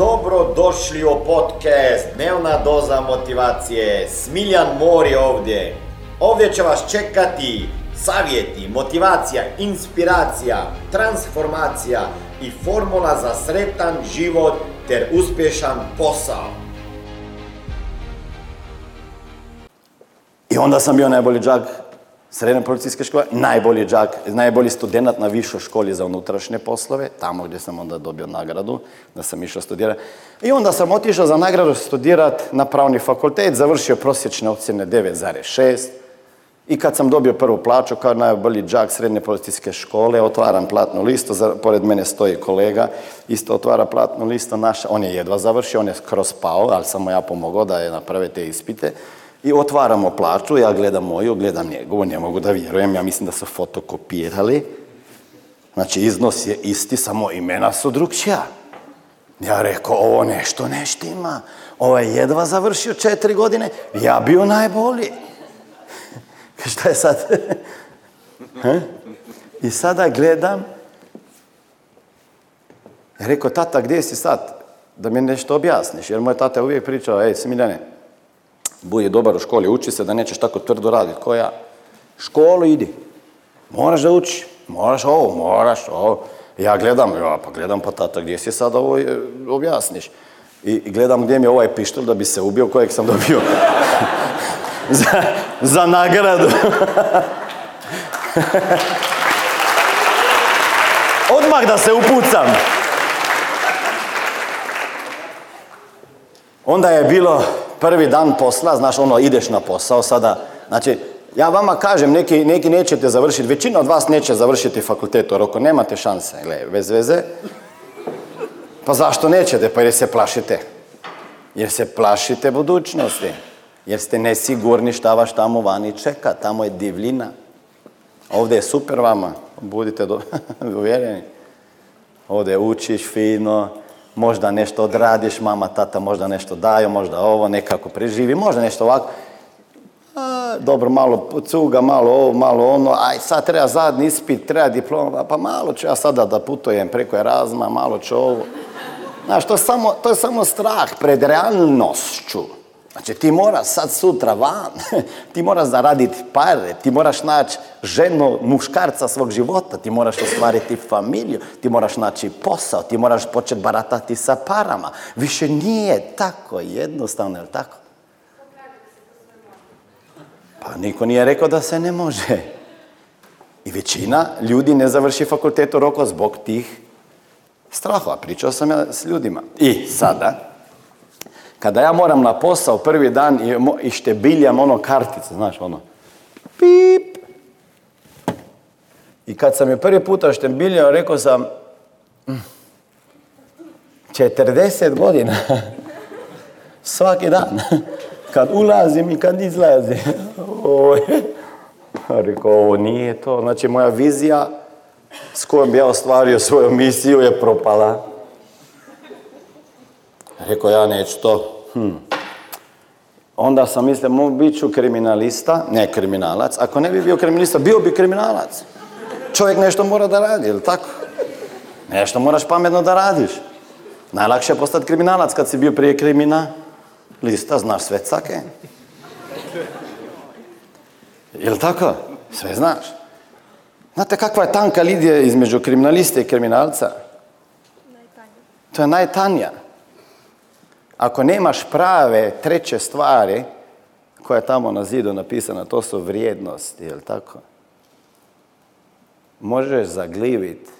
Dobro došli u podcast Dnevna doza motivacije. Smiljan Mor je ovdje. Ovdje će vas čekati savjeti, motivacija, inspiracija, transformacija i formula za sretan život ter uspješan posao. I onda sam bio najbolji džak srednje policijske škole, najbolji džak, najbolji student na višoj školi za unutrašnje poslove, tamo gdje sam onda dobio nagradu, da sam išao studirati. I onda sam otišao za nagradu studirati na pravni fakultet, završio prosječne ocjene 9,6. I kad sam dobio prvu plaću kao najbolji džak srednje policijske škole, otvaram platnu listu, za, pored mene stoji kolega, isto otvara platnu listu naša, on je jedva završio, on je skroz pao, ali sam mu ja pomogao da je naprave te ispite. I otvaramo plaću, ja gledam moju, gledam njegovu, ne mogu da vjerujem, ja mislim da su fotokopirali. Znači, iznos je isti, samo imena su drugčija. Ja rekao, ovo nešto ne štima. Ovo je jedva završio četiri godine, ja bio najbolji. Šta je sad? I sada gledam, rekao, tata, gdje si sad? Da mi nešto objasniš, jer moj tata je uvijek pričao, ej, Smiljane, budi dobar u školi, uči se da nećeš tako tvrdo raditi ko ja. Školu idi. Moraš da uči. Moraš ovo, moraš ovo. Ja gledam, ja pa gledam pa tata gdje si sad ovo e, objasniš. I gledam gdje mi je ovaj pištolj da bi se ubio kojeg sam dobio za, za nagradu. Odmah da se upucam. Onda je bilo prvi dan posla, znaš ono, ideš na posao sada, znači, ja vama kažem, neki, neki nećete završiti, većina od vas neće završiti fakultet u roku, nemate šanse, gle, bez veze. Pa zašto nećete? Pa jer se plašite. Jer se plašite budućnosti. Jer ste nesigurni šta vas tamo vani čeka, tamo je divljina. Ovdje je super vama, budite do... uvjereni. Ovdje učiš fino, možda nešto odradiš, mama, tata možda nešto daju, možda ovo, nekako preživi, možda nešto ovako. Dobro, malo cuga, malo ovo, malo ono, aj sad treba zadnji ispit, treba diploma, pa malo ću ja sada da putujem preko Erazma, malo ću ovo. Znaš, samo, to je samo strah pred realnošću. Znači ti moraš sad sutra van, ti moraš zaraditi pare, ti moraš naći ženu, muškarca svog života, ti moraš ostvariti familiju, ti moraš naći posao, ti moraš početi baratati sa parama. Više nije tako jednostavno, je li tako? Pa niko nije rekao da se ne može. I većina ljudi ne završi fakultet u roku zbog tih strahova. Pričao sam ja s ljudima. I sada, kada ja moram na posao prvi dan i, štebiljam ono kartice, znaš ono, pip. I kad sam je prvi puta štebiljao, rekao sam, 40 godina, svaki dan, kad ulazim i kad izlazim. Rekao, ovo nije to. Znači, moja vizija s kojom bi ja ostvario svoju misiju je propala. Rekao, ja neću to. Hm. Onda sam mislio, bit ću kriminalista, ne kriminalac. Ako ne bi bio kriminalista, bio bi kriminalac. Čovjek nešto mora da radi, ili tako? Nešto moraš pametno da radiš. Najlakše je postati kriminalac kad si bio prije kriminalista, znaš sve cake. Jel tako? Sve znaš. Znate kakva je tanka lidija između kriminalista i kriminalca? To je najtanija. Ako nemaš prave treće stvari koja je tamo na zidu napisana, to su vrijednosti, jel tako? Možeš zagliviti.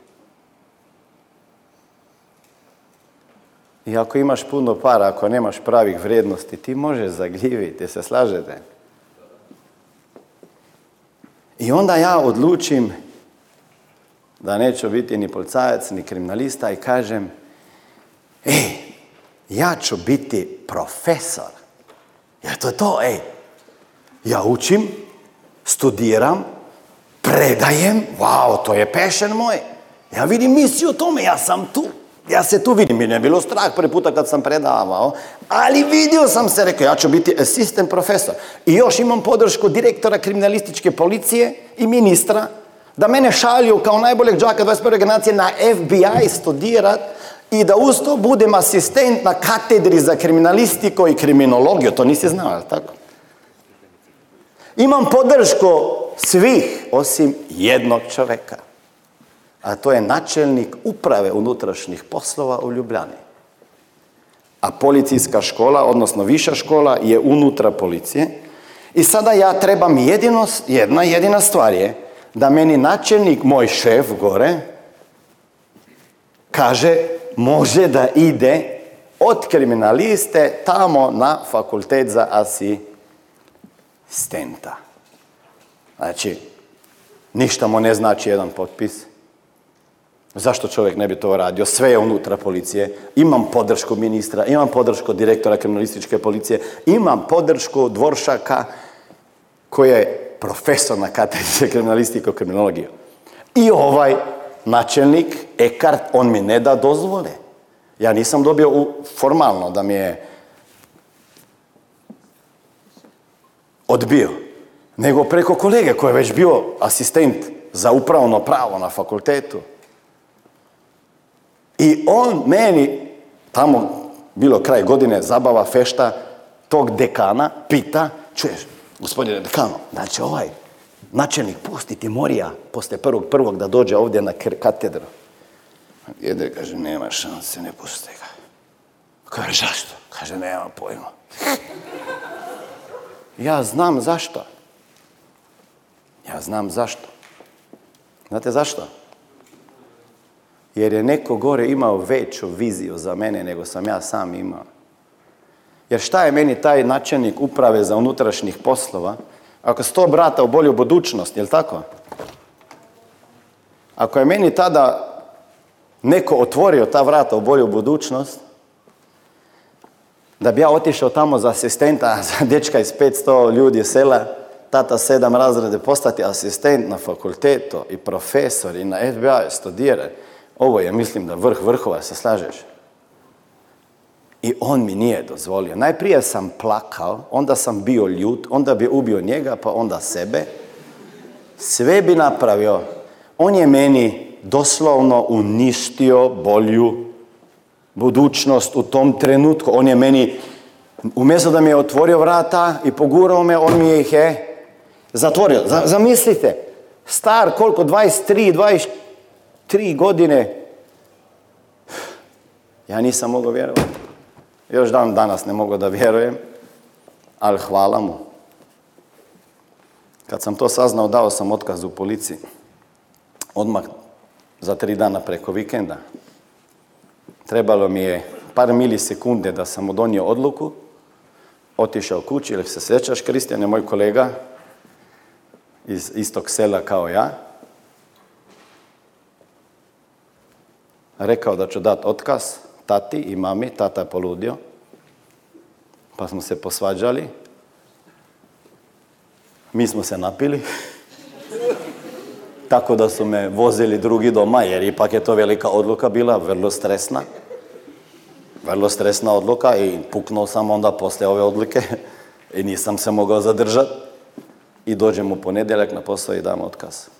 I ako imaš puno para, ako nemaš pravih vrijednosti, ti možeš zagljiviti, se slažete? I onda ja odlučim da neću biti ni policajac, ni kriminalista i kažem, ej, ja ću biti profesor. Jer to je to, ej. Ja učim, studiram, predajem, wow, to je passion moj. Ja vidim misiju u tome, ja sam tu. Ja se tu vidim, mi ne bilo strah prvi puta kad sam predavao, ali vidio sam se, rekao, ja ću biti asistent profesor. I još imam podršku direktora kriminalističke policije i ministra da mene šalju kao najboljeg džaka 21. generacije na FBI studirat i da uz to budem asistent na katedri za kriminalistiku i kriminologiju. To nisi znao, jel tako? Imam podršku svih osim jednog čovjeka. A to je načelnik uprave unutrašnjih poslova u Ljubljani. A policijska škola, odnosno viša škola, je unutra policije. I sada ja trebam jedino, jedna jedina stvar je da meni načelnik, moj šef gore, kaže može da ide od kriminaliste tamo na fakultet za asistenta. Znači, ništa mu ne znači jedan potpis. Zašto čovjek ne bi to radio? Sve je unutra policije. Imam podršku ministra, imam podršku direktora kriminalističke policije, imam podršku dvoršaka koji je profesor na katedri kriminalistike i kriminologiju. I ovaj načelnik, Ekart, on mi ne da dozvole. Ja nisam dobio u, formalno da mi je odbio, nego preko kolege koji je već bio asistent za upravno pravo na fakultetu. I on meni, tamo bilo kraj godine, zabava, fešta, tog dekana pita, čuješ, gospodine dekano, znači ovaj načelnik pustiti Morija poslije prvog prvog da dođe ovdje na katedru. Jede, kaže, nema šanse, ne pusti ga. Kaže, zašto? Kaže, nema pojma. Ja znam zašto. Ja znam zašto. Znate zašto? Jer je neko gore imao veću viziju za mene nego sam ja sam imao. Jer šta je meni taj načelnik uprave za unutrašnjih poslova? Ako sto brata u bolju budućnost, jel tako? Ako je meni tada neko otvorio ta vrata u bolju budućnost, da bi ja otišao tamo za asistenta, za dečka iz 500 ljudi sela, tata sedam razrede, postati asistent na fakultetu i profesor i na FBI studira. Ovo je, mislim, da vrh vrhova, se slažeš? I on mi nije dozvolio. Najprije sam plakao, onda sam bio ljut, onda bi ubio njega, pa onda sebe. Sve bi napravio. On je meni doslovno uništio bolju budućnost u tom trenutku. On je meni, umjesto da mi je otvorio vrata i pogurao me, on mi ih je zatvorio. Zamislite, star koliko, 23, 23 godine. Ja nisam mogao vjerovati. Još dan danas ne mogu da vjerujem, ali hvala mu. Kad sam to saznao, dao sam otkaz u policiji. Odmah za tri dana preko vikenda. Trebalo mi je par milisekunde da sam donio odluku, otišao kući, ili se sjećaš, Kristijan je moj kolega iz istog sela kao ja, rekao da ću dati otkaz, tati i mami, tata je poludio, pa smo se posvađali, mi smo se napili, tako da su me vozili drugi doma, jer ipak je to velika odluka bila, vrlo stresna. Vrlo stresna odluka i puknuo sam onda poslije ove odlike i nisam se mogao zadržati. I dođem u ponedjeljak na posao i dam otkaz.